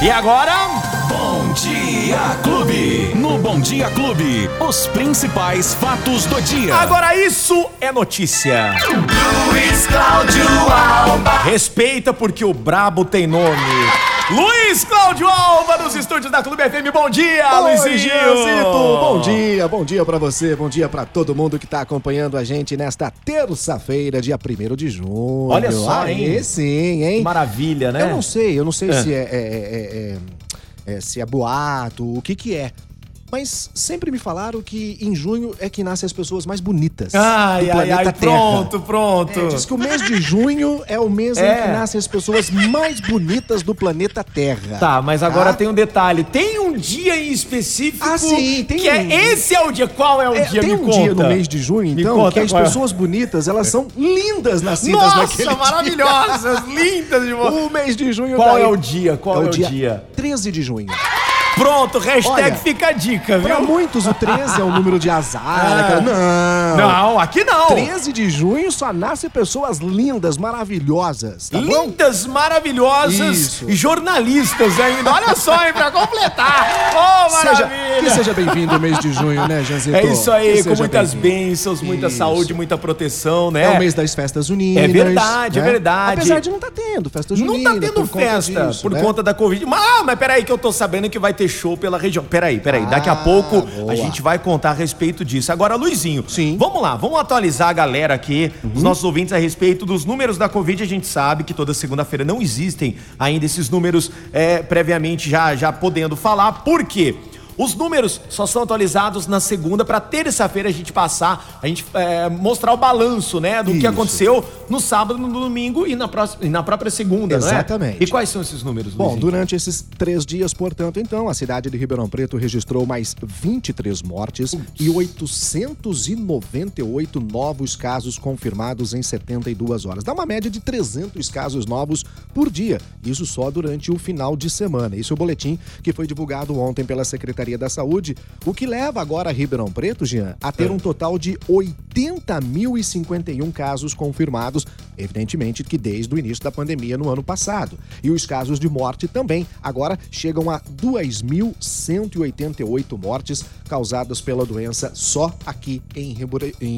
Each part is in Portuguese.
E agora? Bom Dia Clube. No Bom Dia Clube, os principais fatos do dia. Agora isso é notícia. Luiz Cláudio Alba. Respeita porque o brabo tem nome. Luiz Cláudio Alba nos estúdios da Clube FM. Bom dia, Oi, Luizinho. Gianzito. Bom dia, bom dia pra você, bom dia pra todo mundo que tá acompanhando a gente nesta terça-feira, dia 1 de junho. Olha só, Aê, hein? sim, hein? Maravilha, né? Eu não sei, eu não sei É. se é, é- é- é- é- se é boato, o que que é. Mas sempre me falaram que em junho é que nascem as pessoas mais bonitas Ai, do ai, planeta ai, Terra. pronto, pronto. É, diz que o mês de junho é o mês em É. que nascem as pessoas mais bonitas do planeta Terra. Tá, mas agora Ah, tem um detalhe. Tem um dia em específico Ah, sim, tem que um. é esse é o dia. Qual é o É, dia? tem Me um conta. dia no mês de junho, então, conta que as é. pessoas bonitas, elas são lindas nascidas Nossa, naquele dia. maravilhosas, lindas de você. O mês de junho Qual tá é o dia? Qual é o dia? 13 de junho. Pronto, hashtag Olha, fica a dica, Pra viu? muitos, o 13 é um número de azar. Ah. Não. Não, aqui não. 13 de junho só nascem pessoas lindas, maravilhosas, tá bom? Lindas, maravilhosas Isso. e jornalistas ainda. Olha só, hein, pra completar. Oh, Seja, maravilha. que seja bem-vindo o mês de junho, né, Janzito? É isso aí, com seja muitas bênçãos, muita Isso. saúde, muita proteção, né? É o mês das festas unidas. É verdade, é né? verdade. Apesar de não estar tendo festa junina. Não tá tendo por festa disso, por né? conta da Covid. Mas, ah, mas peraí que eu tô sabendo que vai ter show pela região. Peraí, peraí. Daqui a Ah, pouco boa. a gente vai contar a respeito disso. Agora, Luizinho, Sim. Uhum. vamos lá. Vamos atualizar a galera aqui, os nossos ouvintes a respeito dos números da Covid. A gente sabe que toda segunda-feira não existem ainda esses números é, previamente já, já podendo falar. Por quê? Os números só são atualizados na segunda para terça-feira a gente passar, a gente é, mostrar o balanço, né, do que Isso. aconteceu no sábado, no domingo e na, próxima, e na própria segunda, é? Exatamente. E quais são esses números, Bom, Luizinho? durante esses três dias, portanto, então, a cidade de Ribeirão Preto registrou mais 23 mortes e 898 novos casos confirmados em 72 horas. Dá uma média de 300 casos novos por dia. Isso só durante o final de semana. Esse é o boletim que foi divulgado ontem pela Secretaria da Saúde, o que leva agora Ribeirão Preto, Jean, a ter um total de 80.051 casos confirmados, evidentemente que desde o início da pandemia no ano passado. E os casos de morte também agora chegam a 2.188 mortes causadas pela doença só aqui em,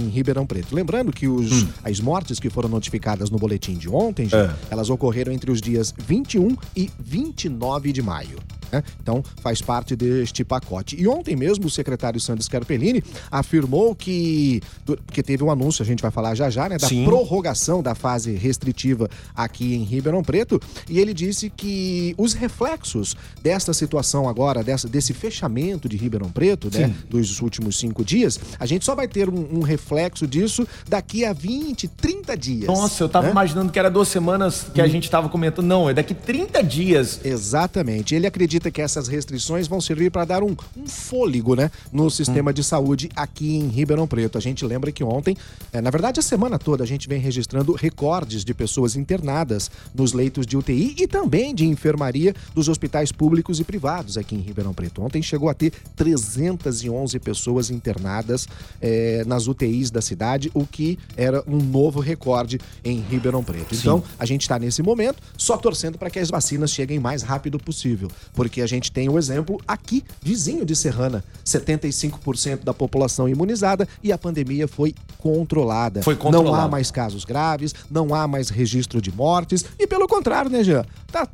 Ribeirão Preto. Lembrando que os, as mortes que foram notificadas no boletim de ontem, Jean, elas ocorreram entre os dias 21 e 29 de maio. Né? Então, faz parte deste pacote. E ontem mesmo, o secretário Sandro Scarpellini afirmou que. Porque teve um anúncio, a gente vai falar já já, né? Da Sim. prorrogação da fase restritiva aqui em Ribeirão Preto. E ele disse que os reflexos desta situação agora, dessa, desse fechamento de Ribeirão Preto, né? Dos últimos cinco dias, a gente só vai ter um, um reflexo disso daqui a 20, 30 dias. Nossa, eu tava né? imaginando que era duas semanas que a gente tava comentando. Não, é daqui 30 dias. Exatamente. Ele acredita que essas restrições vão servir para dar um, um fôlego, né, no sistema de saúde aqui em Ribeirão Preto. A gente lembra que ontem, eh, na verdade a semana toda, a gente vem registrando recordes de pessoas internadas nos leitos de UTI e também de enfermaria dos hospitais públicos e privados aqui em Ribeirão Preto. Ontem chegou a ter 311 pessoas internadas eh, nas UTIs da cidade, o que era um novo recorde em Ribeirão Preto. Então, a gente está nesse momento só torcendo para que as vacinas cheguem o mais rápido possível, porque a gente tem o exemplo aqui, vizinho de Serrana, 75% da população imunizada e a pandemia foi controlada. Foi Não controlada. há mais casos graves, não há mais registro de mortes e pelo contrário, né, Jean? Tá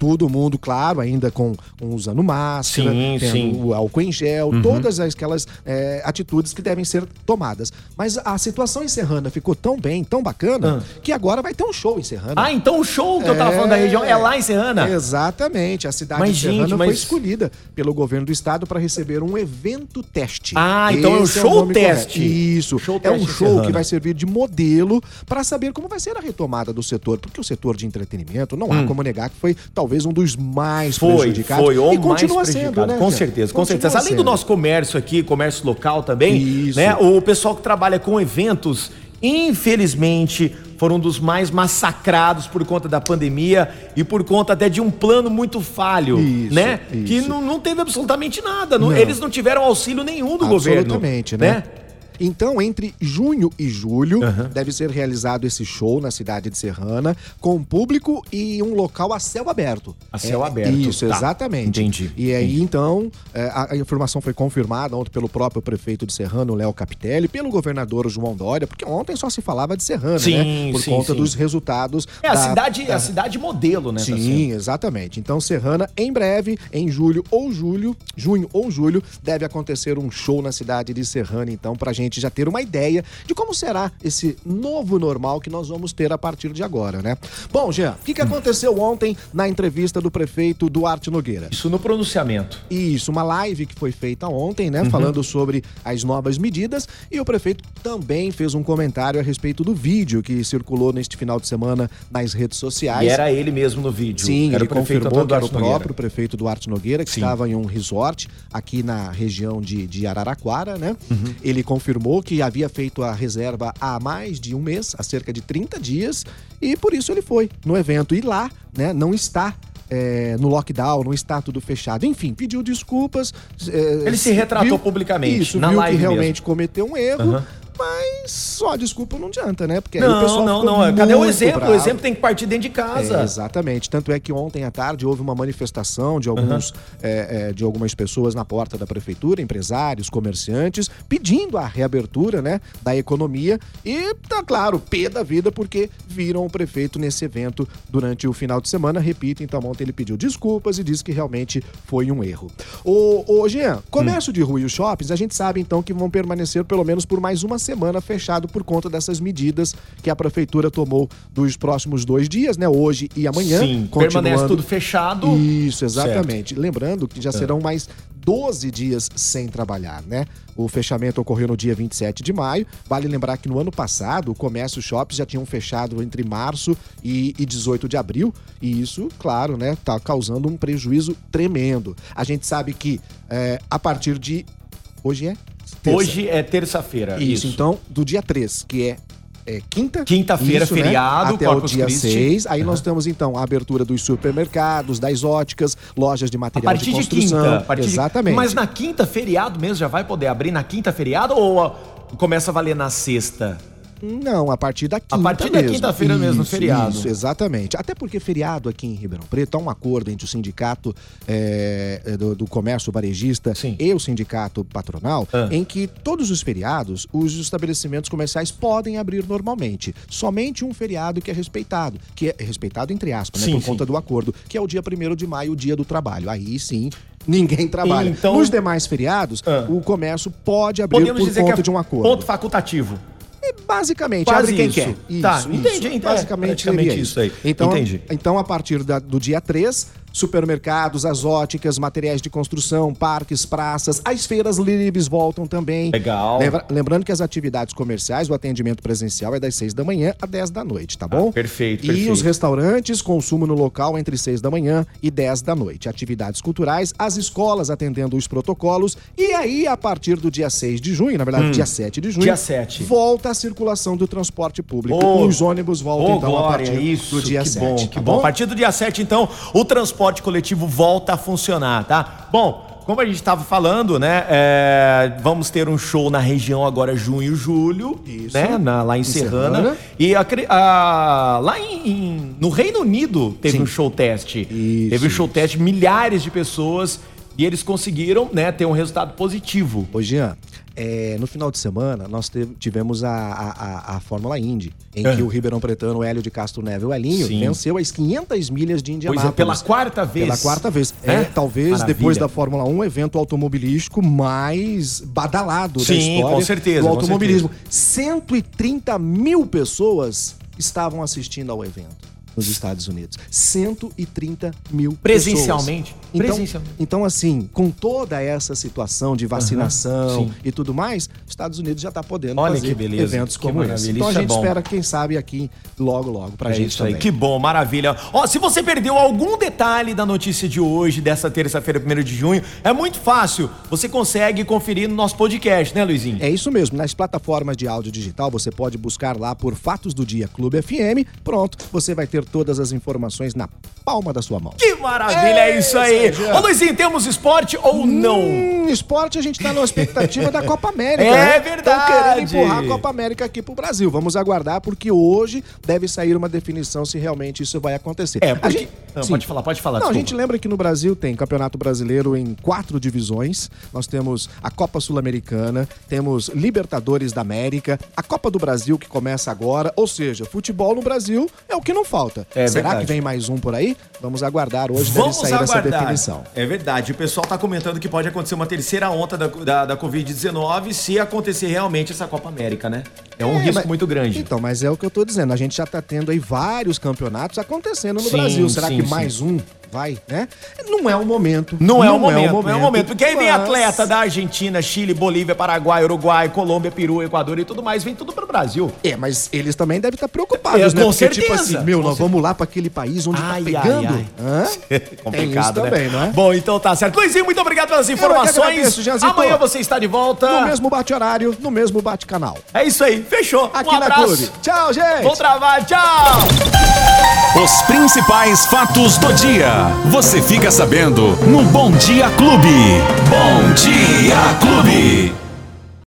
todo mundo, claro, ainda com, com usando máscara, Sim, tendo sim. Uhum. o álcool em gel, todas aquelas é, atitudes que devem ser tomadas. Mas a situação em Serrana ficou tão bem, tão bacana, que agora vai ter um show em Serrana. Ah, então o show que eu tava É. falando da região é lá em Serrana? Exatamente. A cidade Mas, de Serrana gente, foi mas- escolhida pelo governo do estado para receber um evento teste. Ah, então é um Esse show nome teste. correto. Isso. Show é um show Serrana. que vai servir de modelo para saber como vai ser a retomada do setor, porque o setor de entretenimento não há como negar que foi talvez um dos mais. Foi, prejudicados foi, ou e continua mais sendo, né? Com certeza, com Continua certeza. Além do nosso comércio aqui, comércio local também, Isso. né? O pessoal que trabalha com eventos, infelizmente, foram um dos mais massacrados por conta da pandemia e por conta até de um plano muito falho, Isso, né? Que isso. não, não teve absolutamente nada. não-. Eles não tiveram auxílio nenhum do governo. Absolutamente, né? Então, entre junho e julho, deve ser realizado esse show na cidade de Serrana, com público e um local a céu aberto. A céu É, aberto, Isso, tá. exatamente. Entendi, E aí, então, é, a, a informação foi confirmada ontem pelo próprio prefeito de Serrano, Léo Capitelli, pelo governador João Dória, porque ontem só se falava de Serrana, Sim, né? Por sim, conta sim. dos resultados. É a da- cidade, da- a cidade modelo, né? tá. Sim, exatamente. Então, Serrana, em breve, em julho ou julho, junho ou julho, deve acontecer um show na cidade de Serrana, então, pra gente já ter uma ideia de como será esse novo normal que nós vamos ter a partir de agora, né? Bom, Jean, o que, que aconteceu ontem na entrevista do prefeito Duarte Nogueira? Isso no pronunciamento. Isso, uma live que foi feita ontem, Uhum. né? Falando sobre as novas medidas. E o prefeito também fez um comentário a respeito do vídeo que circulou neste final de semana nas redes sociais. E era ele mesmo no vídeo. Sim, era ele confirmou que era o Duarte Nogueira. próprio prefeito Duarte Nogueira, que Sim. estava em um resort aqui na região de, de Araraquara, né? Uhum. Ele confirmou que havia feito a reserva há mais de um mês, há cerca de 30 dias, e por isso ele foi no evento. E lá, né, não está. é, no lockdown, não está tudo fechado. Enfim, pediu desculpas. é, Ele se retratou publicamente, Isso, na viu live que realmente cometeu um erro. Aham. Mas só desculpa não adianta, né? Porque aí o Não, pessoal não, não. Cadê o exemplo? bravo. O exemplo tem que partir dentro de casa. É, exatamente. Tanto é que ontem à tarde houve uma manifestação de alguns é, é, de algumas pessoas na porta da prefeitura, empresários, comerciantes, pedindo a reabertura né, da economia. E tá claro, pé da vida, porque viram o prefeito nesse evento durante o final de semana. Repito, então ontem ele pediu desculpas e disse que realmente foi um erro. Ô, ô Jean, comércio de rua e os shoppings, a gente sabe então que vão permanecer pelo menos por mais uma semana fechado por conta dessas medidas que a prefeitura tomou dos próximos dois dias, né? Hoje e amanhã. Sim, continuando... permanece tudo fechado. Isso, exatamente. Lembrando que já serão mais 12 dias sem trabalhar, né? O fechamento ocorreu no dia 27 de maio. Vale lembrar que no ano passado, o comércio e shops já tinham fechado entre março e, e 18 de abril. E isso, claro, né, tá causando um prejuízo tremendo. A gente sabe que é, a partir de. Hoje é? Terça. Hoje é terça-feira. Isso, então, do dia 3, que é, é quinta. Quinta-feira, isso, né? feriado, Até o Corpus dia Christi. 6. Aí nós temos, então, a abertura dos supermercados, das óticas, lojas de A material partir de de construção. quinta. a partir de- Exatamente. Mas na quinta, feriado mesmo, já vai poder abrir na quinta, feriado? Ou começa a valer na sexta? Não, a partir da quinta partir da mesmo. quinta-feira mesmo, feriado. Isso, exatamente. Até porque feriado aqui em Ribeirão Preto, há um acordo entre o sindicato é, do, do comércio varejista Sim. e o sindicato patronal, Ah. em que todos os feriados, os estabelecimentos comerciais podem abrir normalmente. Somente um feriado que é respeitado, que é respeitado entre aspas, né, Sim, por sim. conta do acordo, que é o dia 1 de maio, o dia do trabalho. Aí sim, ninguém trabalha. Então- Nos demais feriados, Ah. o comércio pode abrir por dizer conta que é de um acordo. ponto facultativo. É basicamente, Quase abre quem isso. quer. Tá, entendi, então é basicamente isso aí. Então, Entendi. então, a partir da- do dia 3, supermercados, as óticas, materiais de construção, parques, praças, as feiras livres voltam também. Legal. Lembra- lembrando que as atividades comerciais, o atendimento presencial é das 6 da manhã a 10 da noite, tá bom? Ah, perfeito, E perfeito. os restaurantes, consumo no local entre 6 da manhã e 10 da noite. Atividades culturais, as escolas atendendo os protocolos. E aí, a partir do dia 6 de junho, na verdade, dia 7 de junho, Hum. Dia 7. volta a circulação do transporte público. Ô, Os ônibus voltam, Ô, então, a Glória, partir isso, do dia que 7. bom, tá que bom. A partir do dia 7, então, o transporte coletivo volta a funcionar, tá? Bom, como a gente estava falando, né? é, vamos ter um show na região agora junho e julho, Isso. né? na- lá em, Em Serrana. Serrana. E acre- a- lá em, em- no Reino Unido teve Sim. um show teste. Isso, teve um show teste, milhares de pessoas. E eles conseguiram, né, ter um resultado positivo. Ô, Jean, é, no final de semana, nós tivemos a, a, a- Fórmula Indy, em É. que o Ribeirão Pretano, Hélio de Castro Neve, o Elinho, Sim. venceu as 500 milhas de Pois Indianápolis. é, pela quarta vez. Pela quarta vez. É, É? talvez Maravilha. depois da Fórmula 1, o evento automobilístico mais badalado da Sim, história com certeza, do com automobilismo. 130 mil pessoas estavam assistindo ao evento nos Estados Unidos. 130 mil Presencialmente? pessoas. Então, então, assim, com toda essa situação de vacinação sim. e tudo mais, os Estados Unidos já está podendo Olha fazer beleza, eventos como esse. Então a é gente bom. espera, quem sabe, aqui logo, logo, pra É gente isso aí, também. que bom, maravilha. Ó, se você perdeu algum detalhe da notícia de hoje, dessa terça-feira, 1 de junho, é muito fácil. Você consegue conferir no nosso podcast, né, Luizinho? É isso mesmo. Nas plataformas de áudio digital, você pode buscar lá por Fatos do Dia Clube FM. Pronto, você vai ter todas as informações na palma da sua mão. Que maravilha, é, É isso aí. Aí. Ô, Luizinho, temos esporte ou não? Hum, no esporte, a gente tá na expectativa da Copa América. É né? verdade. Estão querendo empurrar a Copa América aqui pro Brasil. Vamos aguardar, porque hoje deve sair uma definição se realmente isso vai acontecer. É, A porque... gente- Não, pode falar, pode falar. Não, a desculpa. gente lembra que no Brasil tem Campeonato Brasileiro em quatro divisões. Nós temos a Copa Sul-Americana, temos Libertadores da América, a Copa do Brasil que começa agora. Ou seja, futebol no Brasil é o que não falta. É Será verdade. que vem mais um por aí? Vamos aguardar. Hoje Vamos deve sair essa aguardar. definição. É verdade. O pessoal tá comentando que pode acontecer uma terceira onda da, da, da Covid-19 se acontecer realmente essa Copa América, né? É um É, risco mas- muito grande. Então, mas é o que eu tô dizendo. A gente já tá tendo aí vários campeonatos acontecendo no Sim, Brasil. Será sim, que sim. mais um vai, né? Não é o momento. Não, é o momento, não é o momento. Porque aí vem atleta da Argentina, Chile, Bolívia, Paraguai, Uruguai, Colômbia, Peru, Equador e tudo mais, vem tudo pro Brasil. É, mas eles também devem estar preocupados, É, né? com Porque, tipo certeza, assim, meu, com nós vamos lá pra aquele país onde Ai, tá ai, pegando. ai. Hã? Complicado, também, né? não é? Bom, então tá certo. Luizinho, muito obrigado pelas que informações. agradeço. Amanhã você está de volta. No mesmo bate-horário, no mesmo bate-canal. É isso aí, fechou. Aqui um na abraço. Clube. Tchau, gente! Bom trabalho, tchau! Os principais fatos do Você fica sabendo no Bom Dia Clube. Bom Dia Clube.